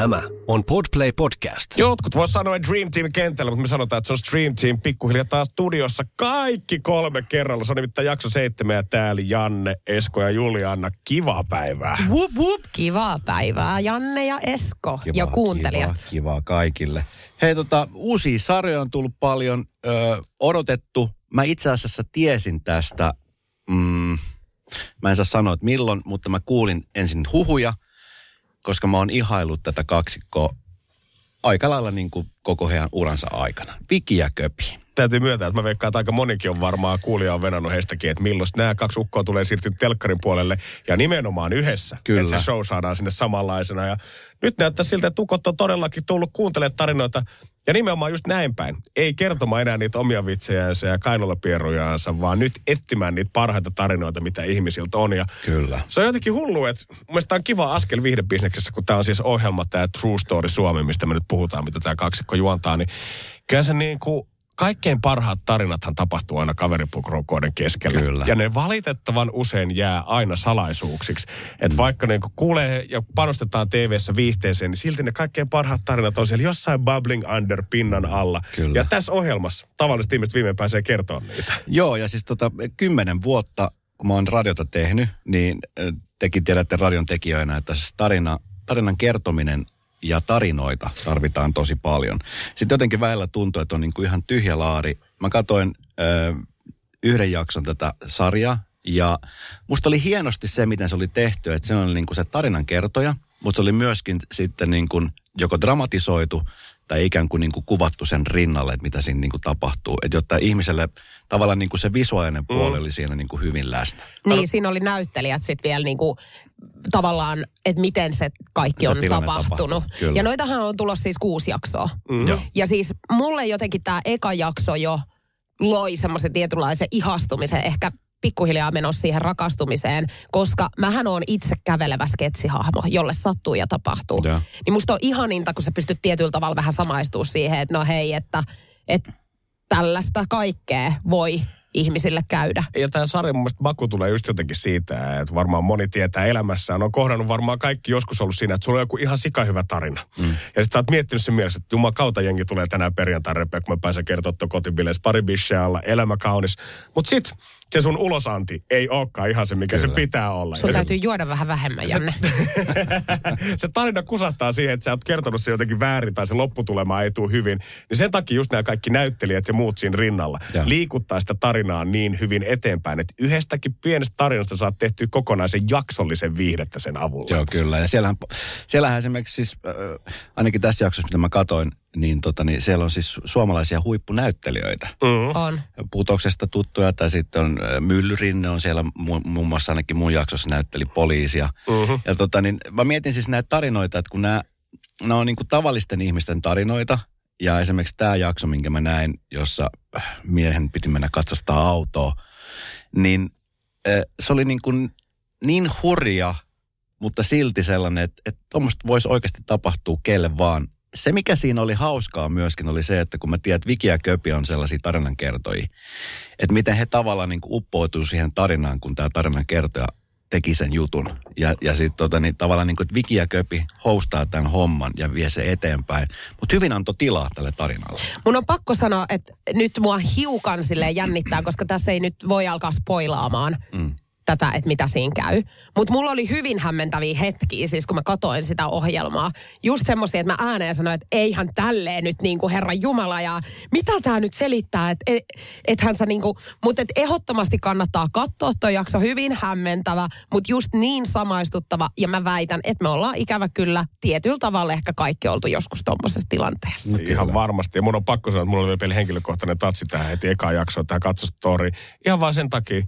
Tämä on Podplay Podcast. Jotkut vois sanoa Dream Team kentällä, mutta me sanotaan, että se on Stream Team pikkuhiljaa taas studiossa kaikki kolme kerralla. Se on nimittäin jakso seitsemän ja täällä Janne, Esko ja Julianna. Kivaa päivää. Wup, wup. Kivaa päivää, Janne ja Esko Kiva, ja kuuntelijat. Kiva, kivaa kaikille. Hei, tota, uusia sarjoja on tullut paljon, ö, odotettu. Mä itse asiassa tiesin tästä, mm, mä en saa sanoa, että milloin, mutta mä kuulin ensin huhuja, koska mä oon ihaillut tätä kaksikkoa aika lailla niin kuin koko heidän uransa aikana. Viki ja Köpi. Täytyy myöntää, että mä veikkaan, että aika monikin on varmaan kuulija on venannut heistäkin, että milloin nämä kaksi ukkoa tulee siirtyä telkkarin puolelle ja nimenomaan yhdessä. Kyllä. Että se show saadaan sinne samanlaisena. Ja nyt näyttää siltä, että ukot on todellakin tullut kuuntelemaan tarinoita ja nimenomaan just näin päin. Ei kertomaan enää niitä omia vitsejänsä ja kainalopierujaansa, vaan nyt etsimään niitä parhaita tarinoita, mitä ihmisiltä on. Ja Kyllä. se on jotenkin hullu, että mun on kiva askel viihdebisneksessä, kun tämä on siis ohjelma, tämä True Story Suomi, mistä me nyt puhutaan, mitä tämä kaksikko juontaa, niin kyllä se niin kuin kaikkein parhaat tarinathan tapahtuu aina kaveripukurokoiden keskellä. Kyllä. Ja ne valitettavan usein jää aina salaisuuksiksi. Että vaikka niin kuulee ja panostetaan TV-ssä viihteeseen, niin silti ne kaikkein parhaat tarinat on siellä jossain bubbling under pinnan alla. Kyllä. Ja tässä ohjelmassa tavallisesti ihmiset viimein pääsee kertoa niitä. Joo, ja siis tota, kymmenen vuotta, kun mä oon radiota tehnyt, niin ö, tekin tiedätte radion tekijöinä, että siis tarina, tarinan kertominen ja tarinoita tarvitaan tosi paljon. Sitten jotenkin välillä tuntuu, että on niin kuin ihan tyhjä laari. Mä katsoin ö, yhden jakson tätä sarjaa, ja musta oli hienosti se, miten se oli tehty, että se oli niin kuin se tarinan kertoja, mutta se oli myöskin sitten niin kuin joko dramatisoitu tai ikään kuin, niin kuin kuvattu sen rinnalle, että mitä siinä niin kuin tapahtuu. Että jotta ihmiselle tavallaan niin kuin se visuaalinen puoli oli siinä niin kuin hyvin läsnä. Niin, siinä oli näyttelijät sitten vielä niinku, tavallaan, että miten se kaikki Se on tapahtunut. tapahtui. Ja noitahan on tulossa siis kuusi jaksoa. Mm. Joo. Ja siis mulle jotenkin tämä eka jakso jo loi semmoisen tietynlaisen ihastumisen, ehkä pikkuhiljaa menossa siihen rakastumiseen, koska mähän on itse kävelevä sketsihahmo, jolle sattuu ja tapahtuu. Joo. Niin musta on ihaninta, kun sä pystyt tietyllä tavalla vähän samaistua siihen, että no hei, että, että tällaista kaikkea voi ihmisille käydä. Ja tämä sarja mun mielestä maku tulee just jotenkin siitä, että varmaan moni tietää elämässään. On kohdannut varmaan kaikki joskus ollut siinä, että sulla on joku ihan sikahyvä tarina. Mm. Ja sitten sä oot miettinyt sen mielessä, että juman kautta jengi tulee tänään perjantai repeä, kun mä pääsen kertoa tuon kotibileissä pari bisseä alla, elämä kaunis. Mutta sit se sun ulosanti ei olekaan ihan se, mikä Kyllä. se pitää olla. Sun Ja se- täytyy juoda vähän vähemmän, Janne. se tarina kusahtaa siihen, että sä oot kertonut se jotenkin väärin tai se lopputulema ei tule hyvin. Niin sen takia just nämä kaikki näyttelijät ja muut siinä rinnalla Joo. liikuttaa sitä tarinaa niin hyvin eteenpäin, että yhdestäkin pienestä tarinasta saat tehtyä kokonaisen jaksollisen viihdettä sen avulla. Joo, kyllä. Ja siellähän, siellähän esimerkiksi siis, äh, ainakin tässä jaksossa, mitä mä katoin, niin, tota, niin siellä on siis suomalaisia huippunäyttelijöitä. Mm. On. Putoksesta tuttuja, tai sitten on Myllyrinne on siellä mu- muun muassa ainakin mun jaksossa näytteli poliisia. Mm-hmm. Ja tota, niin mä mietin siis näitä tarinoita, että kun nämä, nämä on niin kuin tavallisten ihmisten tarinoita, ja esimerkiksi tämä jakso, minkä mä näin, jossa äh, miehen piti mennä katsastaa autoa, niin se oli niin, kuin niin hurja, mutta silti sellainen, että, että tuommoista voisi oikeasti tapahtua kelle vaan. Se, mikä siinä oli hauskaa myöskin, oli se, että kun mä tiedän, että Viki ja Köpi on sellaisia tarinankertojia, että miten he tavallaan niin uppoutuu siihen tarinaan, kun tämä tarinankertoja teki sen jutun. Ja, ja sitten tota, niin tavallaan niin kuin, että Viki ja Köpi hostaa tämän homman ja vie se eteenpäin. Mutta hyvin antoi tilaa tälle tarinalle. Mun on pakko sanoa, että nyt mua hiukan silleen jännittää, koska tässä ei nyt voi alkaa spoilaamaan mm. Tätä, että mitä siinä käy. Mutta mulla oli hyvin hämmentäviä hetkiä, siis kun mä katoin sitä ohjelmaa. Just semmoisia, että mä ääneen sanoin, että eihän tälleen nyt niin kuin Herran Jumala ja mitä tämä nyt selittää, että et, ethän sä niin kuin, mutta et ehdottomasti kannattaa katsoa toi jakso, hyvin hämmentävä, mutta just niin samaistuttava ja mä väitän, että me ollaan ikävä kyllä tietyllä tavalla ehkä kaikki oltu joskus tuommoisessa tilanteessa. Ihan varmasti. Ja mun on pakko sanoa, että mulla oli vielä henkilökohtainen tatsi tähän heti eka jaksoon, tähän katsostoriin. Ihan vaan sen takia,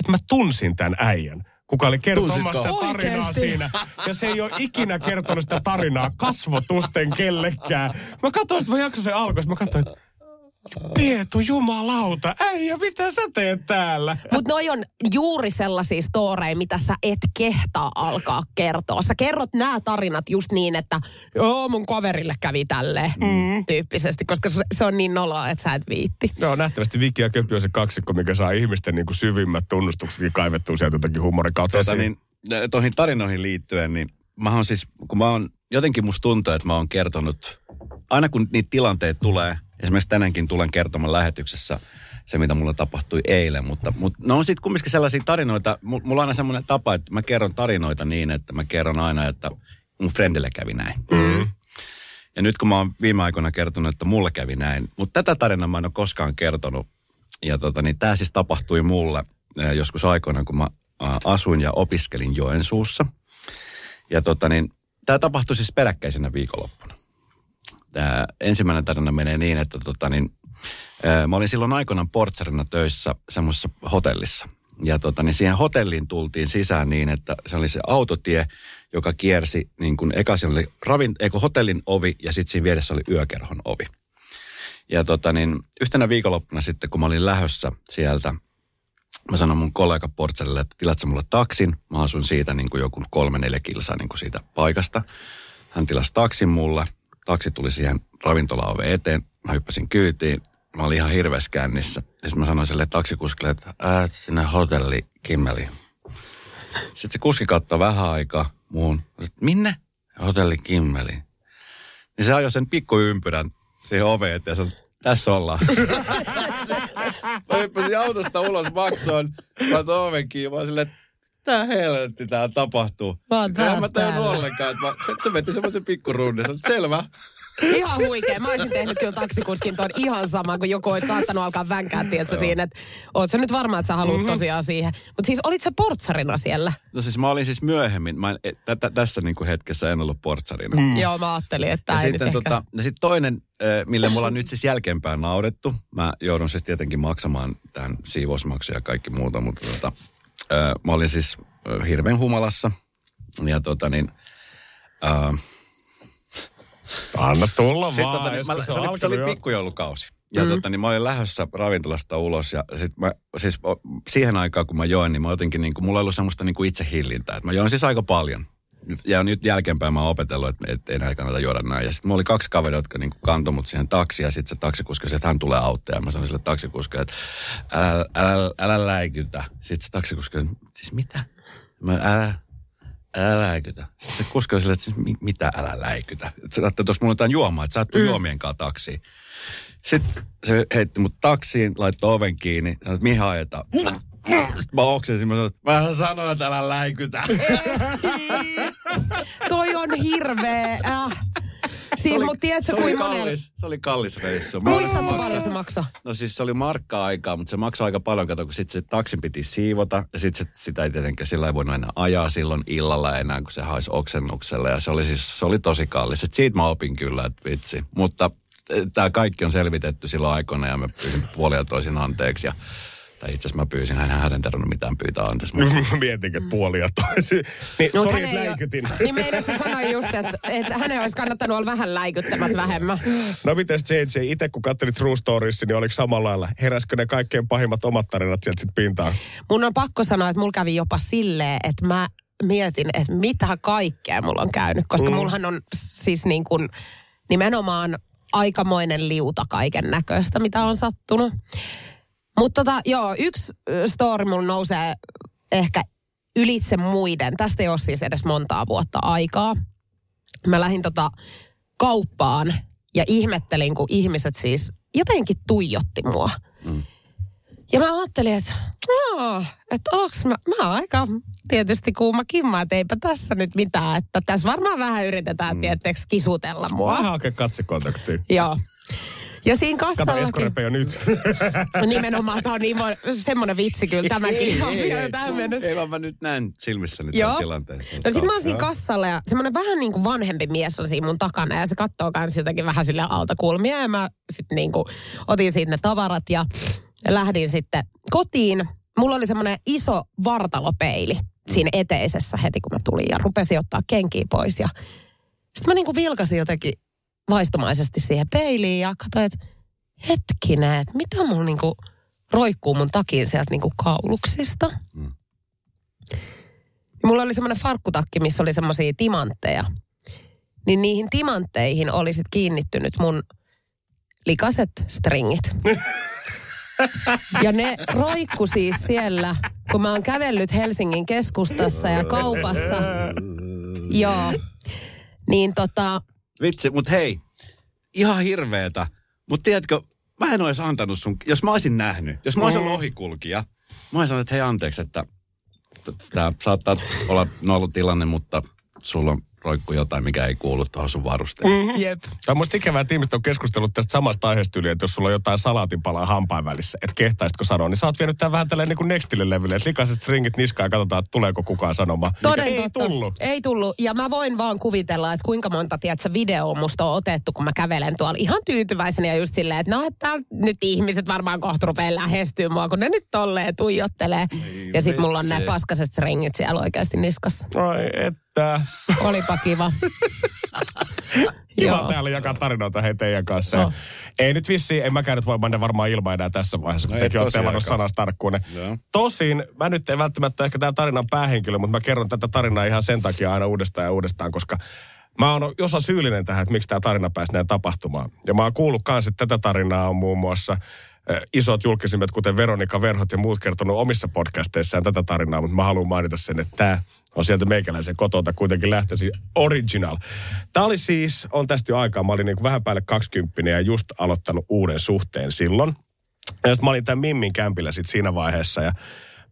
että mä tunsin tämän äijän kuka oli kertonut Tunsitko? sitä tarinaa Oikeesti? siinä. Ja se ei ole ikinä kertonut sitä tarinaa kasvotusten kellekään. Mä katsoin, että mä jaksoin sen alkoi, mä katsoin, että Pietu jumalauta, äijä, mitä sä teet täällä? Mutta noi on juuri sellaisia storeja, mitä sä et kehtaa alkaa kertoa. Sä kerrot nämä tarinat just niin, että joo, mun kaverille kävi tälleen mm. tyyppisesti, koska se, se on niin noloa, että sä et viitti. Joo, nähtävästi Viki ja Köpi on se kaksikko, mikä saa ihmisten niin kuin syvimmät tunnustuksetkin kaivettua sieltä jotakin huumorin kautta Tuota, niin, tuohon tarinoihin liittyen, niin mä oon siis, kun mä oon jotenkin musta tuntuu, että mä oon kertonut, aina kun niitä tilanteita tulee, esimerkiksi tänäänkin tulen kertomaan lähetyksessä se, mitä mulla tapahtui eilen, mutta, mutta ne on sitten kumminkin sellaisia tarinoita, mulla on aina semmoinen tapa, että mä kerron tarinoita niin, että mä kerron aina, että mun friendille kävi näin. Mm. Ja nyt kun mä oon viime aikoina kertonut, että mulle kävi näin, mutta tätä tarinaa mä en ole koskaan kertonut. Ja tota, niin tämä siis tapahtui mulle joskus aikoina, kun mä asuin ja opiskelin Joensuussa. Ja tota, niin, tämä tapahtui siis peräkkäisenä viikonloppuna. Tämä ensimmäinen tarina menee niin, että tota, niin, eh, mä olin silloin aikoinaan portsarina töissä semmoisessa hotellissa. Ja tota, niin siihen hotelliin tultiin sisään niin, että se oli se autotie, joka kiersi, niin kuin eka oli ravin, eikö hotellin ovi ja sitten siinä vieressä oli yökerhon ovi. Ja tota niin, yhtenä viikonloppuna sitten, kun mä olin lähössä sieltä, mä sanoin mun kollega Portselille, että tilat mulle taksin. Mä asun siitä niin kuin joku kolme, neljä kilsaa niin kuin siitä paikasta. Hän tilasi taksin mulle. Taksi tuli siihen ravintolaove eteen. Mä hyppäsin kyytiin. Mä olin ihan hirveässä kännissä. Ja sitten mä sanoin sille taksikuskille, että ää, sinne hotelli Kimmeli. Sitten se kuski katsoi vähän aikaa muun. Sitten, minne? Hotelli Kimmeli. Niin se ajoi sen pikkuympyrän siihen oveen eteen ja sanoi, tässä ollaan. mä hyppäsin autosta ulos maksoon, mä oven kiinni, mä silleen, tää helvetti tää tapahtuu. Mä oon Ja en mä taas tajun täällä. ollenkaan, että mä, se veti semmoisen pikkurunnin. Sanoin, selvä. Ihan huikea. Mä olisin tehnyt kyllä taksikuskin tuon ihan sama, kun joku olisi saattanut alkaa vänkää, tiedätkö, siinä, että oot sä nyt varma, että sä haluat mm-hmm. tosiaan siihen. Mutta siis olit sä portsarina siellä? No siis mä olin siis myöhemmin, mä en, et, tä, tä, tässä niinku hetkessä en ollut portsarina. Mm. Joo, mä ajattelin, että Ja sitten nyt tota, ja sit toinen, mille mulla on nyt siis jälkeenpäin naurettu. Mä joudun siis tietenkin maksamaan tämän siivousmaksuja ja kaikki muuta, mutta tota, mä olin siis hirveän humalassa. Ja tota niin, äh, Anna tulla Sitten vaan. tota, niin, mä, on se, oli, se oli jo. pikkujoulukausi. Ja mm. tota, niin mä olin lähdössä ravintolasta ulos ja sit mä, siis siihen aikaan kun mä join, niin mä jotenkin niin kuin, mulla ei ollut semmoista niin kuin itsehillintää. Et mä join siis aika paljon. Ja nyt jälkeenpäin mä oon opetellut, että et enää kannata juoda näin. Ja sitten mulla oli kaksi kaveria, jotka niin kantoi mut siihen taksiin ja sitten se taksikuski että hän tulee auttaa. Ja mä sanoin sille taksikuskille, että älä, älä, älä läikytä. Sitten se taksikuski, että siis mitä? Mä, älä, älä läikytä. Sitten se kuski oli silleen, että siis mi- mitä älä läikytä. Että se että tuossa mulla on jotain juomaa, että sä et mm. juomien kanssa taksiin. Sitten se heitti mut taksiin, laittoi oven kiinni, sanoi, että mihin ajetaan. Sitten mä oksensin, mä sanoin, että mä sanoin, että älä läikytä. Toi on hirveä. Äh. Siis, mutta tiedätkö, se oli kallis, se oli kallis reissu. Mä Muistatko paljon se maksoi? No siis se oli markkaa aikaa, mutta se maksoi aika paljon, kato, kun sitten se taksin piti siivota. Ja sitten sitä ei tietenkään, sillä ei voinut enää ajaa silloin illalla enää, kun se haisi oksennukselle. Ja se oli siis, se oli tosi kallis. Et siitä mä opin kyllä, että vitsi. Mutta tämä kaikki on selvitetty silloin aikoina ja mä pyysin puolia toisin anteeksi. Ja, tai itse asiassa mä pyysin, hän hän ei tarvinnut mitään pyytää anteeksi. Mutta Mietinkin, että puolia toisin. Niin, Mut sori, että läikytin. Niin meidän se sanoi just, että, että hänen olisi kannattanut olla vähän läikyttämät vähemmän. No mites JJ, itse kun katselit True Storiessi, niin oliko samalla lailla? Heräskö ne kaikkein pahimmat omat tarinat sieltä sit pintaan? Mun on pakko sanoa, että mulla kävi jopa silleen, että mä mietin, että mitä kaikkea mulla on käynyt. Koska mm. mullahan on siis niin kuin nimenomaan aikamoinen liuta kaiken näköistä, mitä on sattunut. Mutta tota, joo, yksi story mulla nousee ehkä ylitse muiden. Tästä ei ole siis edes montaa vuotta aikaa. Mä lähdin tota kauppaan ja ihmettelin, kun ihmiset siis jotenkin tuijotti mua. Ja mä ajattelin, että, "Aa, että onks mä, mä oon aika tietysti kuuma kimma, että eipä tässä nyt mitään. Että tässä varmaan vähän yritetään, mm. tietysti kisutella mua. Vähän hakea katsekontaktia. Joo. Ja siinä Kato, kassallakin, repee jo nyt. nimenomaan tämä on niin mo- semmoinen vitsi kyllä tämäkin asia jo tähän mennessä. Ei vaan mä nyt näen silmissäni Joo. tämän tilanteen. No sit mä oon siinä kassalla ja semmoinen vähän niin kuin vanhempi mies on siinä mun takana ja se katsoo kans jotenkin vähän sille alta kulmia ja mä sit niin kuin otin siitä ne tavarat ja lähdin sitten kotiin. Mulla oli semmoinen iso vartalopeili siinä eteisessä heti kun mä tulin ja rupesin ottaa kenkiä pois ja sitten mä niin kuin vilkasin jotenkin vaistomaisesti siihen peiliin ja katsoin, että hetkinen, että mitä mulla niin kuin roikkuu mun takin sieltä niin kuin kauluksista. Ja mulla oli semmoinen farkkutakki, missä oli semmoisia timantteja. Niin niihin timantteihin oli sit kiinnittynyt mun likaset stringit. Ja ne roikku siis siellä, kun mä oon kävellyt Helsingin keskustassa ja kaupassa. Joo. Niin tota, Vitsi, mutta hei, ihan hirveetä. Mutta tiedätkö, mä en olisi antanut sun, jos mä olisin nähnyt, jos mä olisin ollut ohikulkija, mä olisin sanonut, että hei anteeksi, että tämä saattaa olla nollutilanne, mutta sulla on roikku jotain, mikä ei kuulu tuohon sun varusteeseen. Mm. jep. Tämä on musta ikävää, että ihmiset on keskustellut tästä samasta aiheesta yli, että jos sulla on jotain salaatinpalaa hampaan välissä, että kehtaisitko sanoa, niin sä oot vienyt tämän vähän tälleen niin kuin nextille levylle, että likaiset stringit niskaan ja katsotaan, että tuleeko kukaan sanomaan. Toden ei totta. tullut. Ei tullut. Ja mä voin vaan kuvitella, että kuinka monta tiedätkö, videoa musta on otettu, kun mä kävelen tuolla ihan tyytyväisenä ja just silleen, että no, että nyt ihmiset varmaan kohta rupeaa lähestyä mua, kun ne nyt tolleen tuijottelee. ja sit mulla on vitsi. paskaset stringit siellä oikeasti niskassa. Ai että. Olipa kiva. Kiva Joo. täällä jakaa tarinoita hei teidän kanssa. No. Ei nyt vissiin, en mäkään nyt voi mennä varmaan ilman enää tässä vaiheessa, kun No tekin olette vannut tosiaankaan. sanasta tarkkuuden. Joo. Tosin, mä nyt en välttämättä ehkä tämä tarinan päähenkilö, mutta mä kerron tätä tarinaa ihan sen takia aina uudestaan ja uudestaan, koska mä oon osa syyllinen tähän, että miksi tämä tarina pääsi näin tapahtumaan. Ja mä oon kuullut kans, että tätä tarinaa on muun muassa isot julkisimet, kuten Veronika Verhot ja muut kertonut omissa podcasteissaan tätä tarinaa, mutta mä haluan mainita sen, että tämä on sieltä meikäläisen kotota kuitenkin lähtöisin original. Tämä oli siis, on tästä jo aikaa, mä olin niin vähän päälle 20 ja just aloittanut uuden suhteen silloin. Ja sitten mä olin tämän Mimmin kämpillä sit siinä vaiheessa ja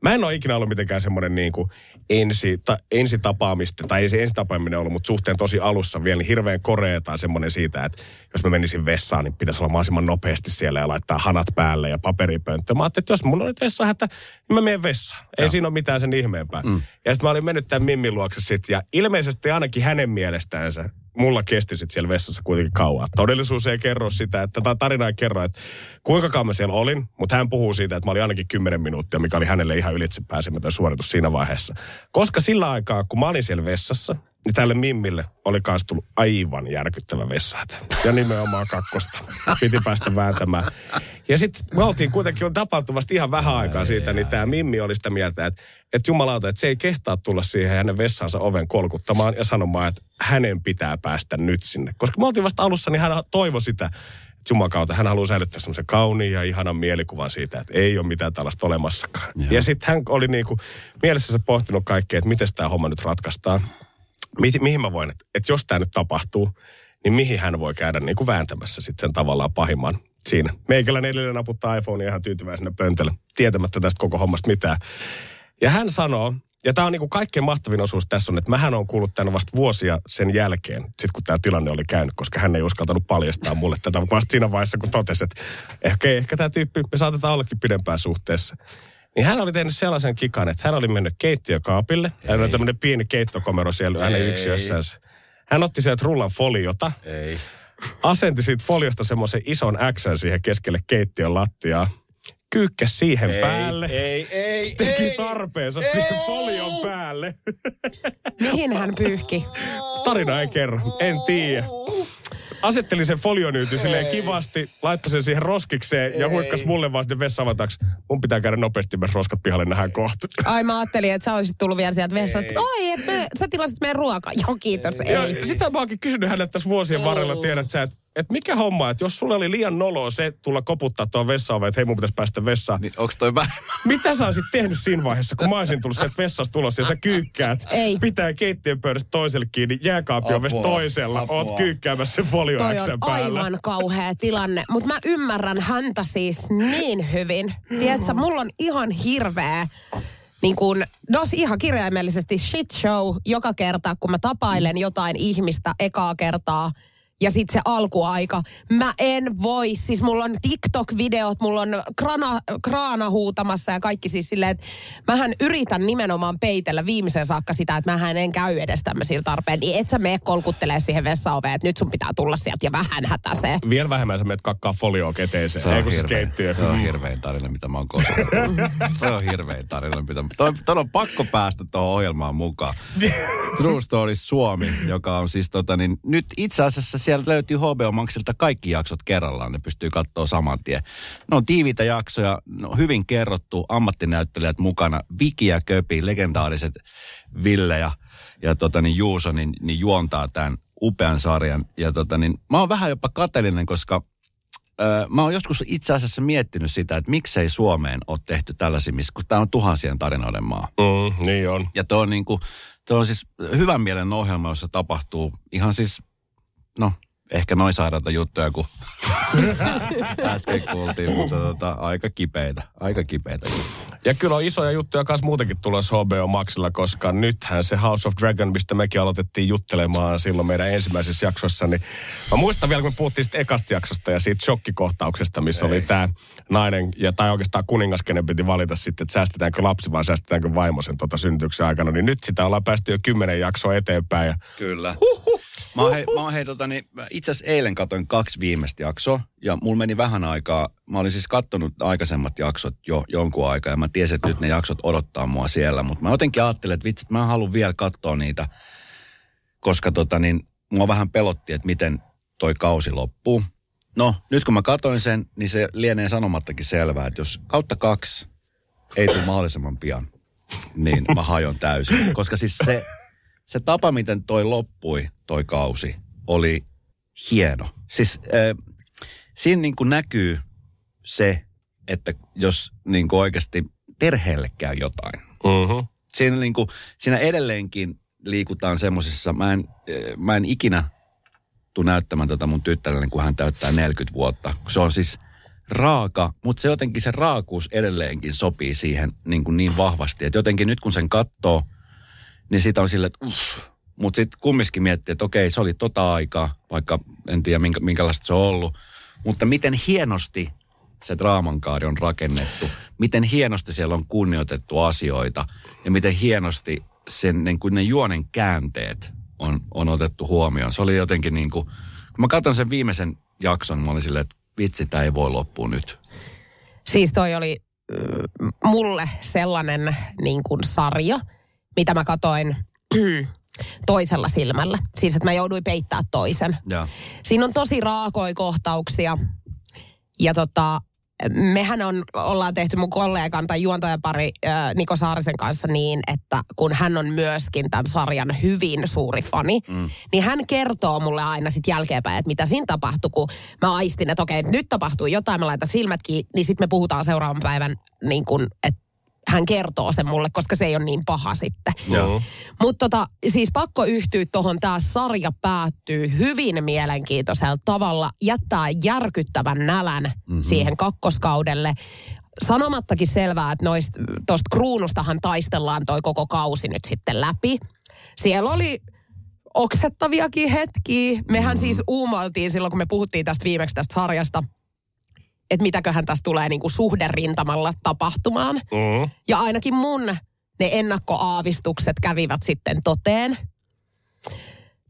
Mä en ole ikinä ollut mitenkään semmoinen niin kuin ensi, ta, ensitapaamista, tai ei se ensitapaaminen ollut, mutta suhteen tosi alussa vielä, niin hirveän korea tai semmoinen siitä, että jos mä menisin vessaan, niin pitäisi olla mahdollisimman nopeasti siellä ja laittaa hanat päälle ja paperipönttö. Mä ajattelin, että jos mun on nyt vessahätä, niin mä menen vessaan. Ei siinä ole mitään sen ihmeempää. Mm. Ja sitten mä olin mennyt tämän Mimmin luokse sitten, ja ilmeisesti ainakin hänen mielestäänsä mulla kesti sitten siellä vessassa kuitenkin kauan. Todellisuus ei kerro sitä, että tämä tarina ei kerro, että kuinka kauan mä siellä olin, mutta hän puhuu siitä, että mä olin ainakin 10 minuuttia, mikä oli hänelle ihan ylitse pääsemätön suoritus siinä vaiheessa. Koska sillä aikaa, kun mä olin siellä vessassa, niin tälle Mimmille oli kanssa tullut aivan järkyttävä vessahätä. Ja nimenomaan kakkosta. Piti päästä vääntämään. Ja sitten me oltiin kuitenkin on tapahtuvasti ihan vähän aikaa siitä, niin tämä Mimmi oli sitä mieltä, että, että jumalauta, että se ei kehtaa tulla siihen hänen vessansa oven kolkuttamaan ja sanomaan, että hänen pitää päästä nyt sinne. Koska me oltiin vasta alussa, niin hän toivoi sitä, että jumakauta, hän haluaa säilyttää semmoisen kauniin ja ihanan mielikuvan siitä, että ei ole mitään tällaista olemassakaan. Joo. Ja sitten hän oli niinku mielessänsä pohtinut kaikkea, että miten tämä homma nyt ratkaistaan. Mi- mihin mä voin, että, että jos tämä nyt tapahtuu, niin mihin hän voi käydä niin kuin vääntämässä sitten tavallaan pahimman siinä. Meikäläinen edelleen naputtaa iPhonea ihan tyytyväisenä pöntöllä, tietämättä tästä koko hommasta mitään. Ja hän sanoo, ja tämä on niinku kaikkein mahtavin osuus tässä on, että mähän on kuullut tämän vasta vuosia sen jälkeen, sit kun tämä tilanne oli käynyt, koska hän ei uskaltanut paljastaa mulle tätä vasta siinä vaiheessa, kun totesi, että ehkä, ehkä tämä tyyppi, me saatetaan ollakin pidempään suhteessa. Niin hän oli tehnyt sellaisen kikan, että hän oli mennyt keittiökaapille. Hän oli tämmöinen pieni keittokomero siellä hänen Ei. yksiössään. Hän otti sieltä rullan foliota, Ei. asenti siitä foliosta semmoisen ison X siihen keskelle keittiön lattiaa, kyykkäs siihen Ei, päälle, ei, ei, teki ei. tarpeensa siihen folion päälle. Mihin hän pyyhki? Tarina ei kerro, en tiedä. Asetteli sen folionyytin silleen kivasti, laittoi sen siihen roskikseen ja huikkas mulle vaan sinne vessaavataksi. Mun pitää käydä nopeasti myös roskat pihalle nähdään kohta. Ai mä ajattelin, että sä olisit tullut vielä sieltä vessasta. että Oi, että me- sä tilasit meidän ruokaa. Joo, kiitos. Ei. Ja sitä mä oonkin kysynyt hänelle tässä vuosien varrella, tiedät sä, että et mikä homma, että jos sulle oli liian noloa se tulla koputtaa tuon vessaoveen, että hei mun pitäisi päästä vessaan. Niin onks toi vähemmän? Mitä sä olisit tehnyt siinä vaiheessa, kun mä olisin tullut sieltä vessasta tulos ja sä kyykkäät? Ei. Pitää keittiön pöydästä toiselle kiinni, jääkaapiovesta Apua, toisella. apua. Oot kyykkäämässä sen folio Toi on päällä. aivan kauhea tilanne. Mutta mä ymmärrän häntä siis niin hyvin. Tiedätkö, mulla on ihan hirveä niin kun, no ihan kirjaimellisesti shit show joka kerta, kun mä tapailen jotain ihmistä ekaa kertaa. Ja sitten se alkuaika. Mä en voi, siis mulla on TikTok-videot, mulla on krana, kraana huutamassa ja kaikki siis silleen, että mähän yritän nimenomaan peitellä viimeisen saakka sitä, että mähän en käy edes tämmöisillä tarpeen. Niin et sä mene kolkuttelee siihen vessaoveen, että nyt sun pitää tulla sieltä ja vähän hätäsee. Vielä vähemmän sä menet kakkaa folioa keteeseen. Se Ei on, kun se hirvein, keittiö. se on hirvein tarina, mitä mä oon koskaan. se on hirvein tarina, mitä... Toi, toi on pakko päästä tuohon ohjelmaan mukaan. True Stories Suomi, joka on siis tota niin, nyt itse asiassa siellä löytyy HBO Maxilta kaikki jaksot kerrallaan. Ne pystyy katsoa saman tien. Ne on tiiviitä jaksoja, ne on hyvin kerrottu, ammattinäyttelijät mukana. Viki ja Köpi, legendaariset Ville ja, ja tota niin Juuso, niin, niin juontaa tämän upean sarjan. Ja tota niin, mä oon vähän jopa kateellinen, koska mä oon joskus itse asiassa miettinyt sitä, että miksei Suomeen ole tehty tällaisia, missä- kun tämä on tuhansien tarinoiden maa. Mm, niin on. Ja tuo on, niin kuin, tuo on siis hyvän mielen ohjelma, jossa tapahtuu ihan siis, no ehkä noin sairaita juttuja, kun äsken kuultiin, mutta tota, aika kipeitä, aika kipeitä juttuja. Ja kyllä on isoja juttuja kanssa muutenkin tulossa HBO Maxilla, koska nythän se House of Dragon, mistä mekin aloitettiin juttelemaan silloin meidän ensimmäisessä jaksossa, niin mä muistan vielä, kun me puhuttiin siitä ekasta jaksosta ja siitä shokkikohtauksesta, missä Ei. oli tämä nainen, ja, tai oikeastaan kuningas, kenen piti valita sitten, että säästetäänkö lapsi vai säästetäänkö vaimo sen tota synnytyksen aikana, niin nyt sitä ollaan päästy jo kymmenen jaksoa eteenpäin. Ja Kyllä. Mä oon, hei, mä oon hei, tota, niin, itse asiassa eilen katsoin kaksi viimeistä jaksoa ja mulla meni vähän aikaa. Mä olin siis kattonut aikaisemmat jaksot jo jonkun aikaa ja mä tiesin, että nyt ne jaksot odottaa mua siellä. Mutta mä jotenkin ajattelin, että vitsi, että mä haluan vielä katsoa niitä, koska tota, niin, mua vähän pelotti, että miten toi kausi loppuu. No, nyt kun mä katsoin sen, niin se lienee sanomattakin selvää, että jos kautta kaksi ei tule mahdollisimman pian, niin mä hajon täysin. Koska siis se, se tapa, miten toi loppui, toi kausi, oli hieno. Siis äh, siinä niin kuin näkyy se, että jos niin kuin oikeasti perheelle käy jotain. mm-hmm. Siinä, niin kuin, siinä edelleenkin liikutaan semmoisissa, mä en, äh, mä en ikinä tuu näyttämään tätä mun tyttärelle, kun hän täyttää 40 vuotta. Se on siis raaka, mutta se jotenkin se raakuus edelleenkin sopii siihen niin, kuin niin vahvasti. Että jotenkin nyt kun sen katsoo, niin siitä on silleen, että uff. Mutta sitten kumminkin miettii, että okei, se oli tota aikaa, vaikka en tiedä minkä, minkälaista se on ollut. Mutta miten hienosti se draamankaari on rakennettu, miten hienosti siellä on kunnioitettu asioita ja miten hienosti sen, niin kuin ne juonen käänteet on, on otettu huomioon. Se oli jotenkin niin kuin, kun mä katson sen viimeisen jakson, mä olin silleen, että vitsi, tämä ei voi loppua nyt. Siis toi oli mm, mulle sellainen niin kuin sarja, mitä mä katoin toisella silmällä. Siis, että mä jouduin peittää toisen. Ja. Siinä on tosi raakoja kohtauksia. Ja tota, mehän on, ollaan tehty mun kollegan tai juontajapari äh, Niko Saarisen kanssa niin, että kun hän on myöskin tämän sarjan hyvin suuri fani, mm. niin hän kertoo mulle aina sitten jälkeenpäin, että mitä siinä tapahtui, kun mä aistin, että okei, nyt tapahtuu jotain, mä laitan silmät kiinni, niin sitten me puhutaan seuraavan päivän, niin kun, että hän kertoo sen mulle, koska se ei ole niin paha sitten. Joo. Mutta tota, siis pakko yhtyä tuohon, tämä sarja päättyy hyvin mielenkiintoisella tavalla, jättää järkyttävän nälän mm-hmm. siihen kakkoskaudelle. Sanomattakin selvää, että tuosta kruunustahan taistellaan toi koko kausi nyt sitten läpi. Siellä oli oksettaviakin hetkiä. Mehän siis uumoiltiin silloin, kun me puhuttiin tästä viimeksi tästä sarjasta, että mitäköhän tässä tulee niin kuin suhderintamalla tapahtumaan. Mm. Ja ainakin mun ne ennakkoaavistukset kävivät sitten toteen.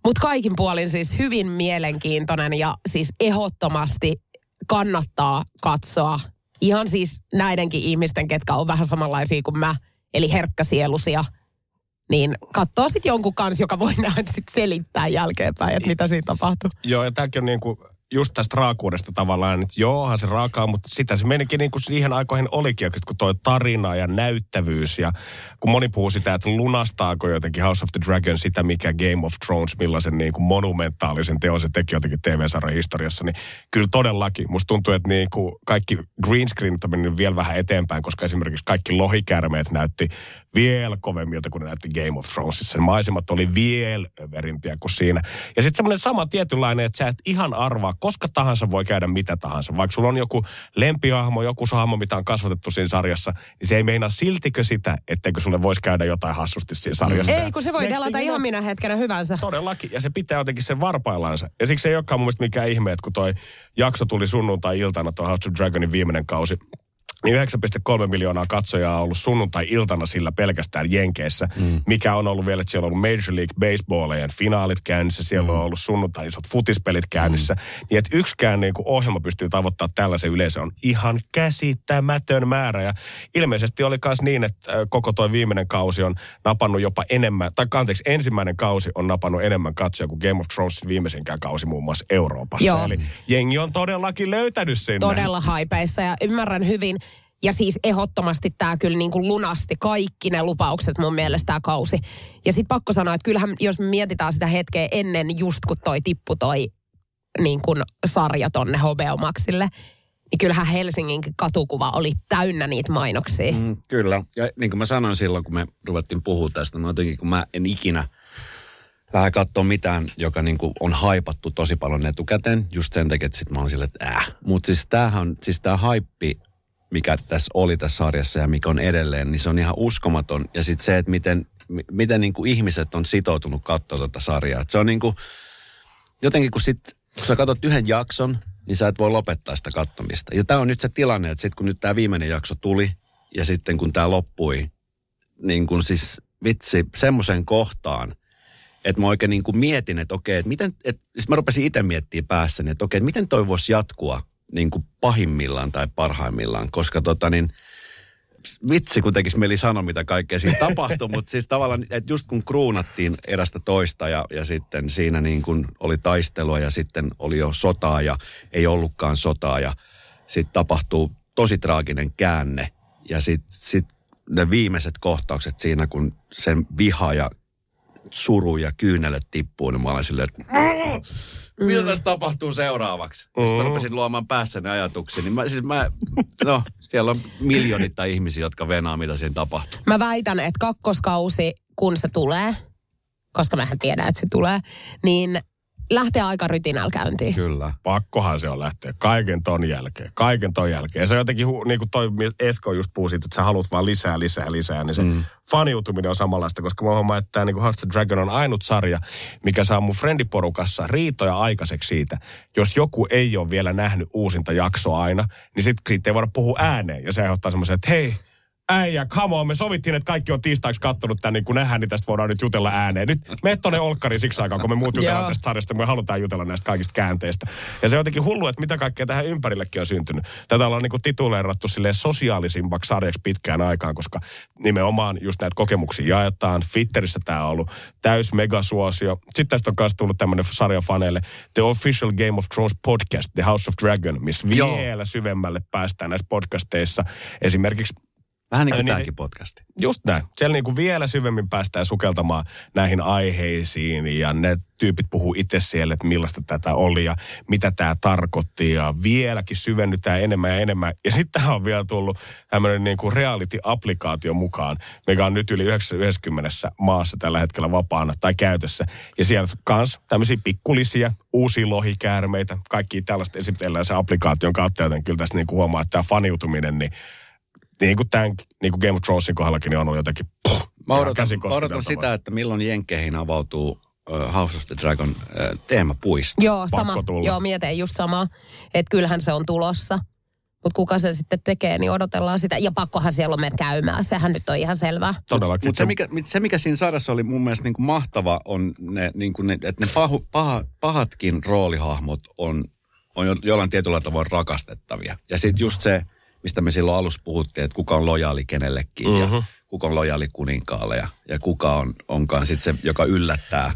Mutta kaikin puolin siis hyvin mielenkiintoinen ja siis ehdottomasti kannattaa katsoa. Ihan siis näidenkin ihmisten, ketkä on vähän samanlaisia kuin mä, eli herkkäsielusia, niin katsoo sitten jonkun kanssa, joka voi nähdä sit selittää jälkeenpäin, että mitä siinä tapahtuu. Joo, ja tämäkin on niin kuin just tästä raakuudesta tavallaan, että joohan se raakaa, mutta sitä se menikin niin kuin siihen aikoihin olikin, kun toi tarina ja näyttävyys ja kun moni puhuu sitä, että lunastaako jotenkin House of the Dragon sitä, mikä Game of Thrones, millaisen niin kuin monumentaalisen teon se teki jotenkin TV-sarjan historiassa, niin kyllä todellakin. Musta tuntuu, että niin kuin kaikki green screen on mennyt vielä vähän eteenpäin, koska esimerkiksi kaikki lohikärmeet näytti vielä kovemmilta kuin ne näytti Game of Thronesissa. Ne maisemat oli vielä överimpiä kuin siinä. Ja sitten semmoinen sama tietynlainen, että sä et ihan arvaa, koska tahansa voi käydä mitä tahansa. Vaikka sulla on joku lempihahmo, joku hahmo, mitä on kasvatettu siinä sarjassa, niin se ei meinaa siltikö sitä, etteikö sulle voisi käydä jotain hassusti siinä sarjassa. Ei, kun se voi Next delata ihan minä hetkenä hyvänsä. Todellakin. Ja se pitää jotenkin sen varpaillansa. Ja siksi ei olekaan mun mielestä mikään ihme, että kun toi jakso tuli sunnuntai-iltana, tuo House of Dragonin viimeinen kausi, niin 9,3 miljoonaa katsojaa on ollut sunnuntai-iltana sillä pelkästään Jenkeissä, mm. mikä on ollut vielä, että siellä on ollut Major League Baseballien finaalit käynnissä, siellä mm. on ollut sunnuntai isot futispelit käynnissä, mm. niin että yksikään niin kuin ohjelma pystyy tavoittaa tällaisen yleisön on ihan käsittämätön määrä. Ja ilmeisesti oli myös niin, että ö, koko toi viimeinen kausi on napannut jopa enemmän, tai anteeksi, ensimmäinen kausi on napannut enemmän katsoja kuin Game of Thronesin viimeisinkään kausi muun muassa Euroopassa. Joo. Eli jengi on todellakin löytänyt sinne. Todella haipeissa ja ymmärrän hyvin. Ja siis ehdottomasti tämä kyllä niin kuin lunasti kaikki ne lupaukset mun mielestä tämä kausi. Ja sitten pakko sanoa, että kyllähän jos me mietitään sitä hetkeä ennen just kun toi tippu toi niin kuin sarja tonne HBO Maxille, niin kyllähän Helsingin katukuva oli täynnä niitä mainoksia. Mm, kyllä. Ja niin kuin mä sanoin silloin, kun me ruvettiin puhua tästä, mä jotenkin, kun mä en ikinä lähde katsoa mitään, joka niin kuin on haipattu tosi paljon etukäteen, just sen takia, että sit mä oon silleen, että äh. Mutta siis tämähän, siis tää haippi, mikä tässä oli tässä sarjassa ja mikä on edelleen, niin se on ihan uskomaton. Ja sitten se, että miten, miten niin kuin ihmiset on sitoutunut katsoa tätä sarjaa. Et se on niin kuin, jotenkin kun sit, kun sä katsot yhden jakson, niin sä et voi lopettaa sitä katsomista. Ja tämä on nyt se tilanne, että sitten kun nyt tämä viimeinen jakso tuli, ja sitten kun tämä loppui, niin kun siis vitsi, semmoiseen kohtaan, että mä oikein niin kuin mietin, että okei, että miten, että, siis mä rupesin itse miettimään päässäni, että okei, että miten toi voisi jatkua niin kuin pahimmillaan tai parhaimmillaan, koska tota niin, vitsi kun tekisi mieli sanoa, mitä kaikkea siinä tapahtui, mutta siis tavallaan, että just kun kruunattiin erästä toista ja, ja sitten siinä niin kuin oli taistelua ja sitten oli jo sotaa ja ei ollutkaan sotaa ja sitten tapahtuu tosi traaginen käänne ja sitten sit ne viimeiset kohtaukset siinä, kun sen viha ja suru ja kyynelet tippuu, niin mä olen silleen, että mitä mm. tässä tapahtuu seuraavaksi? Mm. Sitten mä rupesin luomaan päässäni ajatuksia. Niin mä, siis mä, no, siellä on miljoonita ihmisiä, jotka venaa, mitä siinä tapahtuu. Mä väitän, että kakkoskausi, kun se tulee, koska mähän tiedän, että se tulee, niin lähtee aika rytinällä käyntiin. Kyllä. Pakkohan se on lähteä. Kaiken ton jälkeen. Kaiken ton jälkeen. Ja se jotenkin, niin kuin toi Esko just puhuu siitä, että sä haluat vaan lisää, lisää, lisää. Niin se mm. faniutuminen on samanlaista, koska mä huomaan, että tämä niin Hearts of Dragon on ainut sarja, mikä saa mun friendiporukassa riitoja aikaiseksi siitä. Jos joku ei ole vielä nähnyt uusinta jaksoa aina, niin sitten siitä ei voida puhua ääneen. Ja se aiheuttaa semmoisen, että hei, äijä, come on, me sovittiin, että kaikki on tiistaiksi kattonut tämän, niin kun nähdään, niin tästä voidaan nyt jutella ääneen. Nyt me tonne Olkkariin siksi aikaa, kun me muut jutellaan tästä sarjasta, me halutaan jutella näistä kaikista käänteistä. Ja se on jotenkin hullu, että mitä kaikkea tähän ympärillekin on syntynyt. Tätä ollaan niin tituleerattu silleen sosiaalisimmaksi sarjaksi pitkään aikaan, koska nimenomaan just näitä kokemuksia jaetaan. Twitterissä tämä on ollut täys megasuosio. Sitten tästä on myös tullut tämmöinen sarja faneille The Official Game of Thrones podcast, The House of Dragon, missä vielä syvemmälle päästään näissä podcasteissa. Esimerkiksi Vähän niin kuin niin, tämäkin podcasti. Just näin. Siellä niin kuin vielä syvemmin päästään sukeltamaan näihin aiheisiin ja ne tyypit puhuu itse siellä, että millaista tätä oli ja mitä tämä tarkoitti ja vieläkin syvennytään enemmän ja enemmän. Ja sitten tähän on vielä tullut tämmöinen niin kuin reality-applikaatio mukaan, mikä on nyt yli 90 maassa tällä hetkellä vapaana tai käytössä. Ja siellä kans tämmöisiä pikkulisia, uusia lohikäärmeitä, kaikki tällaista esitellään se applikaation kautta, joten kyllä tässä niin kuin huomaa, että tämä faniutuminen, niin niin kuin, tämän, niin kuin Game of Thronesin kohdallakin niin on ollut jotenkin... Puh, mä odotan, odotan sitä, että milloin Jenkkeihin avautuu uh, House of the Dragon uh, teemapuisto. Joo, sama. Joo, mietin just sama. Että kyllähän se on tulossa. Mutta kuka se sitten tekee, niin odotellaan sitä. Ja pakkohan siellä on mennä käymään. Sehän nyt on ihan selvää. Todellakin. Mutta se, mikä, se, mikä siinä sarjassa oli mun mielestä niin kuin mahtava, on ne, niin kuin ne että ne pahu, paha, pahatkin roolihahmot on, on jo, jollain tietyllä tavoin rakastettavia. Ja sitten just se, mistä me silloin alussa puhuttiin, että kuka on lojaali kenellekin mm-hmm. ja mhm. kuka on lojaali kuninkaalle ja, ja kuka on, onkaan sitten se, joka yllättää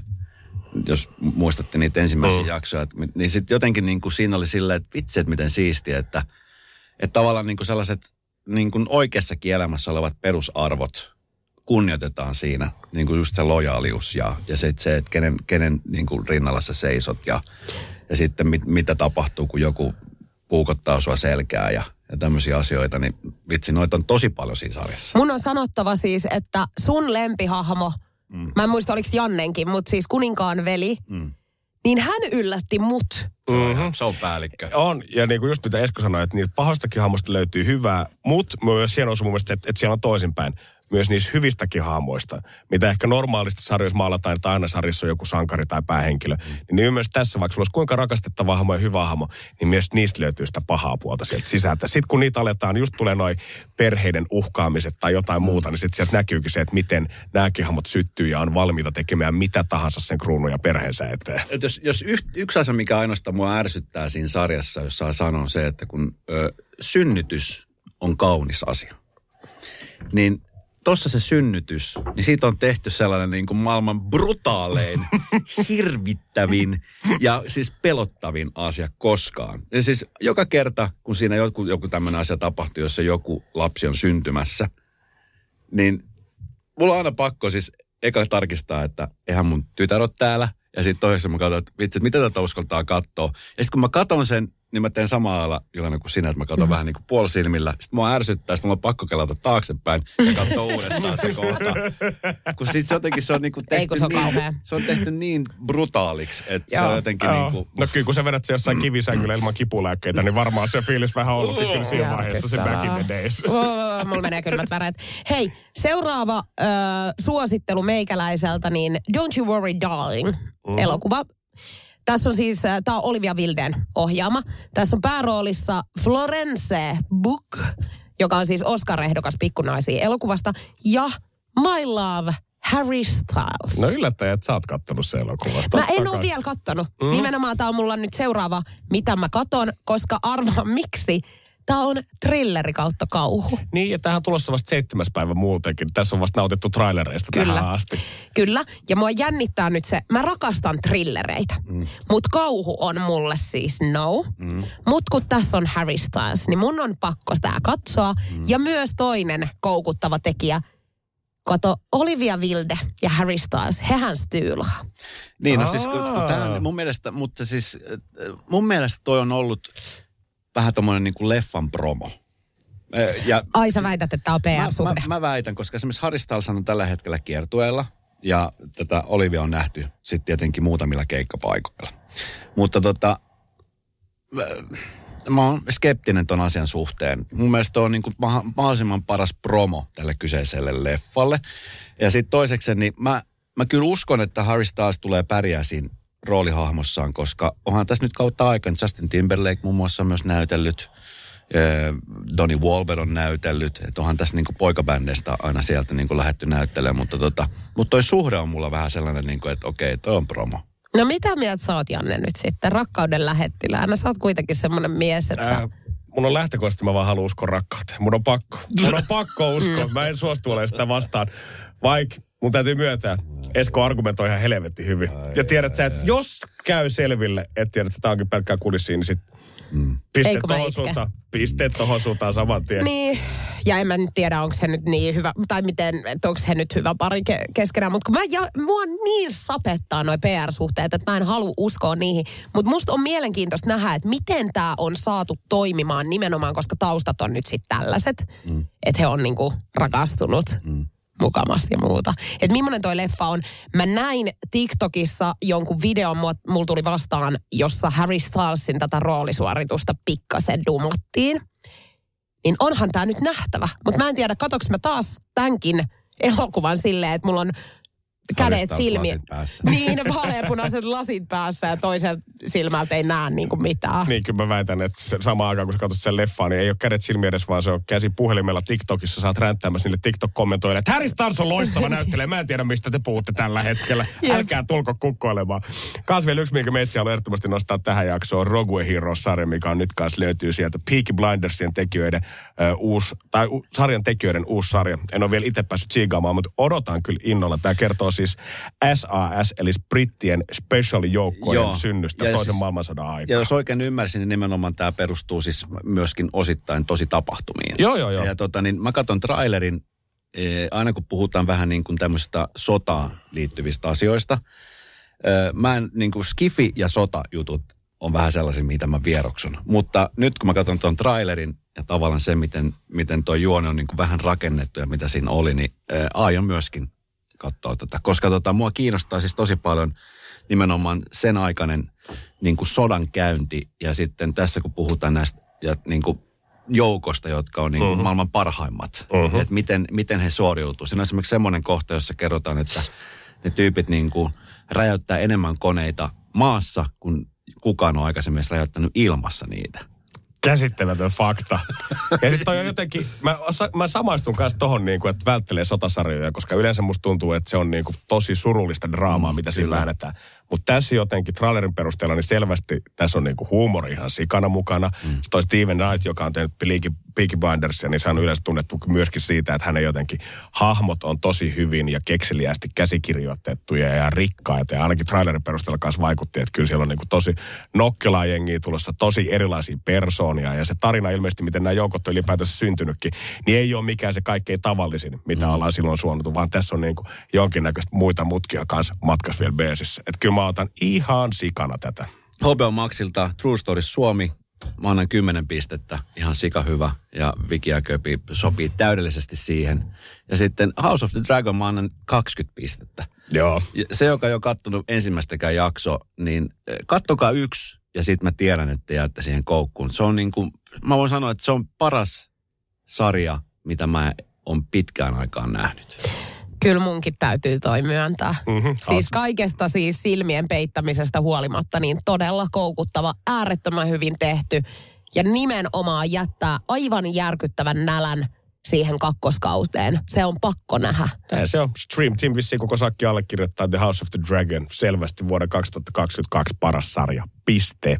jos muistatte niitä ensimmäisiä mm. jaksoja, että, niin sitten jotenkin niin kuin siinä oli silleen, että vitsi, että miten siistiä, että, että tavallaan niin kuin sellaiset niin kuin oikeassakin elämässä olevat perusarvot kunnioitetaan siinä, niin kuin just se lojaalius ja, ja se, se että kenen, kenen niin kuin rinnalla sä seisot ja, ja sitten mit, mitä tapahtuu, kun joku puukottaa sua selkää ja ja tämmöisiä asioita, niin vitsi, noita on tosi paljon siinä sarjassa. Mun on sanottava siis, että sun lempihahmo, mm. mä en muista oliko Jannenkin, mutta siis kuninkaan veli, mm. niin hän yllätti mut. Mm-hmm. Se on päällikkö. On, ja niin kuin just mitä Esko sanoi, että niitä pahastakin hahmosta löytyy hyvää, mutta myös hienoa mun mielestä, että, että siellä on toisinpäin myös niissä hyvistäkin hahmoista, mitä ehkä normaalisti sarjoissa maalataan, että aina sarjassa on joku sankari tai päähenkilö. Mm. Niin myös tässä, vaikka sulla olisi kuinka rakastettava hahmo ja hyvä hahmo, niin myös niistä löytyy sitä pahaa puolta sieltä sisältä. Sitten kun niitä aletaan, just tulee noin perheiden uhkaamiset tai jotain muuta, niin sitten sieltä näkyykin se, että miten nämäkin hahmot syttyy ja on valmiita tekemään mitä tahansa sen kruunun ja perheensä eteen. Et jos, jos yh, yksi asia, mikä ainoastaan mua ärsyttää siinä sarjassa, jos saa sanoa se, että kun ö, synnytys on kaunis asia, niin tossa se synnytys, niin siitä on tehty sellainen niin kuin maailman brutaalein, hirvittävin ja siis pelottavin asia koskaan. Ja siis joka kerta, kun siinä joku, joku tämmöinen asia tapahtuu, jossa joku lapsi on syntymässä, niin mulla on aina pakko siis eka tarkistaa, että eihän mun tytär ole täällä, Ja sitten toiseksi mä katsoin, että vitsi, että mitä tätä uskaltaa katsoa. Ja sitten kun mä katson sen, niin mä teen samalla lailla Juliana kuin sinä, että mä katson mm. vähän niin kuin puolisilmillä. Sitten mua ärsyttää, sitten mulla on pakko kelata taaksepäin ja katsoa uudestaan se kohta. Kun siis jotenkin se on niin kuin tehty, Ei, kun se on niin, se on tehty niin brutaaliksi, että se Joo. on jotenkin Joo. niin kuin... No kyllä kun sä vedät se jossain kivisängyllä ilman kipulääkkeitä, niin varmaan se fiilis vähän ollut kyllä siinä vaiheessa se back in the days. Oh, mulla menee kylmät väreet. Hei, seuraava ö, suosittelu meikäläiseltä, niin Don't You Worry Darling Mm. elokuva. Tässä on siis, tämä on Olivia Wilden ohjaama. Tässä on pääroolissa Florence Book, joka on siis Oscar-ehdokas pikkunaisia elokuvasta. Ja My Love Harry Styles. No yllättäjä, että sä oot kattonut se elokuva. Mä Totta en ole vielä kattonut. Mm. Nimenomaan tämä on mulla nyt seuraava, mitä mä katon, koska arvaa miksi. Tämä on trilleri kautta kauhu. Niin, ja tähän on tulossa vasta seitsemäs päivä muutenkin. Tässä on vasta nautittu trailereista Kyllä. tähän asti. Kyllä, ja mua jännittää nyt se, mä rakastan trillereitä, mm. mutta kauhu on mulle siis no. Mm. Mutta kun tässä on Harry Styles, niin mun on pakko sitä katsoa. Mm. Ja myös toinen koukuttava tekijä, kato Olivia Wilde ja Harry Styles, hehän styylaa. Niin, no siis kun, kun tää on mun mielestä, mutta siis äh, mun mielestä toi on ollut vähän tommonen niin kuin leffan promo. Ja Ai sä väität, että tämä on mä, PR-suhde. mä, mä, väitän, koska esimerkiksi Harry Styles on tällä hetkellä kiertueella ja tätä Olivia on nähty sitten tietenkin muutamilla keikkapaikoilla. Mutta tota, mä oon skeptinen ton asian suhteen. Mun mielestä toi on niin kuin mahdollisimman paras promo tälle kyseiselle leffalle. Ja sitten toiseksi, niin mä, mä kyllä uskon, että Harry Styles tulee pärjää siinä roolihahmossaan, koska onhan tässä nyt kautta aikaan Justin Timberlake muun muassa on myös näytellyt. Donnie Wahlberg on näytellyt, että onhan tässä niinku poikabändeistä aina sieltä niinku lähetty näyttelemään, mutta, tota, mutta toi suhde on mulla vähän sellainen, niinku, että okei, toi on promo. No mitä mieltä sä oot, Janne, nyt sitten? Rakkauden lähettiläänä. Sä oot kuitenkin semmoinen mies, että sä... Äh, mun on lähtökohtaisesti, mä vaan haluan uskoa rakkauteen. Mun on pakko. Mun on pakko uskoa. Mä en suostu olemaan sitä vastaan. Vaikka mun täytyy myöntää, Esko argumentoi ihan helvetti hyvin. Ja tiedät sä, että jos käy selville, että tiedät, että tää onkin pelkkää kulissiin, niin sit pisteet Eikö mä tohon suuntaan. Pisteet tohon suuntaan saman tien. Niin, ja en mä nyt tiedä, onko se nyt niin hyvä, tai miten, onko he nyt hyvä pari ke- keskenään. Mutta kun mä, ja, mua niin sapettaa noi PR-suhteet, että mä en halua uskoa niihin. Mutta musta on mielenkiintoista nähdä, että miten tämä on saatu toimimaan nimenomaan, koska taustat on nyt sitten tällaiset. Mm. Että he on niinku rakastunut. Mm mukavasti ja muuta. Että millainen toi leffa on. Mä näin TikTokissa jonkun videon, mulla tuli vastaan, jossa Harry Stylesin tätä roolisuoritusta pikkasen dumlattiin. Niin onhan tämä nyt nähtävä. Mutta mä en tiedä, katoks mä taas tämänkin elokuvan silleen, että mulla on kädet päässä. Niin, vaaleanpunaiset lasit päässä ja toisen silmältä ei näe niinku mitään. Niin, kyllä mä väitän, että se- samaan aikaan kun sä katsot sen leffaa, niin ei ole kädet silmiä edes, vaan se on käsi puhelimella TikTokissa. Saat ränttäämässä niille TikTok-kommentoille, että Harry Styles on loistava näyttelijä. Mä en tiedä, mistä te puhutte tällä hetkellä. Älkää tulko kukkoilemaan. Kans vielä yksi, minkä me itse haluan ehdottomasti nostaa tähän jaksoon, on Rogue Heroes-sarja, mikä on nyt kanssa löytyy sieltä Peaky Blindersien tekijöiden ö, uusi, tai u, sarjan tekijöiden uusi sarja. En ole vielä itse päässyt tsiigaamaan, mutta odotan kyllä innolla. Tämä kertoo siis SAS, eli brittien special-joukkojen Joo. synnystä Ja toisen siis- maailmansodan aikaa. Ja jos oikein ymmärsin, niin nimenomaan tämä perustuu siis myöskin osittain tosi tapahtumiin. Joo, joo, joo. Ja tota, niin mä katson trailerin, eh, aina kun puhutaan vähän niin kuin tämmöistä sotaan liittyvistä asioista. Eh, mä en, niin kuin skifi ja sota-jutut on vähän sellaisia, mitä mä vieroksun. Mutta nyt kun mä katson tuon trailerin ja tavallaan se, miten, miten tuo juoni on niin kuin vähän rakennettu ja mitä siinä oli, niin eh, aion myöskin katsoa tätä. Koska tota, mua kiinnostaa siis tosi paljon nimenomaan sen aikainen niin kuin sodan käynti ja sitten tässä kun puhutaan näistä ja niin kuin joukosta, jotka on niin kuin maailman parhaimmat. Uh-huh. Että miten, miten he suoriutuu. Siinä on esimerkiksi semmoinen kohta, jossa kerrotaan, että ne tyypit niin kuin räjäyttää enemmän koneita maassa, kun kukaan on aikaisemmin edes räjäyttänyt ilmassa niitä. Käsittämätön fakta. Ja sitten on jotenkin, mä, mä samaistun kanssa tohon niin kuin, että välttelee sotasarjoja, koska yleensä musta tuntuu, että se on niin kuin tosi surullista draamaa, mm, mitä siinä kyllä. Mutta tässä jotenkin trailerin perusteella, niin selvästi tässä on niin kuin huumori ihan sikana mukana. Mm. Sitten toi Steven Knight, joka on tehnyt Peaky, Peaky Blindersia, niin se on yleensä tunnettu myöskin siitä, että hänen jotenkin hahmot on tosi hyvin ja kekseliästi käsikirjoitettuja ja rikkaita. Ja ainakin trailerin perusteella kanssa vaikutti, että kyllä siellä on niin kuin tosi nokkelaa jengiä tulossa, tosi erilaisia persoonia ja se tarina ilmeisesti, miten nämä joukot on ylipäätänsä syntynytkin, niin ei ole mikään se kaikkein tavallisin, mitä mm. ollaan silloin suunnattu, vaan tässä on niin kuin jonkinnäköistä muita mutkia kanssa matkas vielä beesissä. Että kyllä mä otan ihan sikana tätä. HBO Maxilta True Stories Suomi. Mä annan 10 pistettä, ihan sika hyvä. Ja Viki ja Köpi sopii täydellisesti siihen. Ja sitten House of the Dragon mä annan 20 pistettä. Joo. Ja se, joka ei ole kattonut ensimmäistäkään jakso, niin eh, kattokaa yksi ja sitten mä tiedän, että jäätte siihen koukkuun. Se on niin kuin, mä voin sanoa, että se on paras sarja, mitä mä on pitkään aikaan nähnyt. Kyllä munkin täytyy toi myöntää. Mhm, Siis kaikesta siis silmien peittämisestä huolimatta niin todella koukuttava, äärettömän hyvin tehty ja nimenomaan jättää aivan järkyttävän nälän siihen kakkoskauteen. Se on pakko nähdä. Näin se on. Stream Team vissiin koko sakki allekirjoittaa The House of the Dragon. Selvästi vuoden 2022 paras sarja. Piste.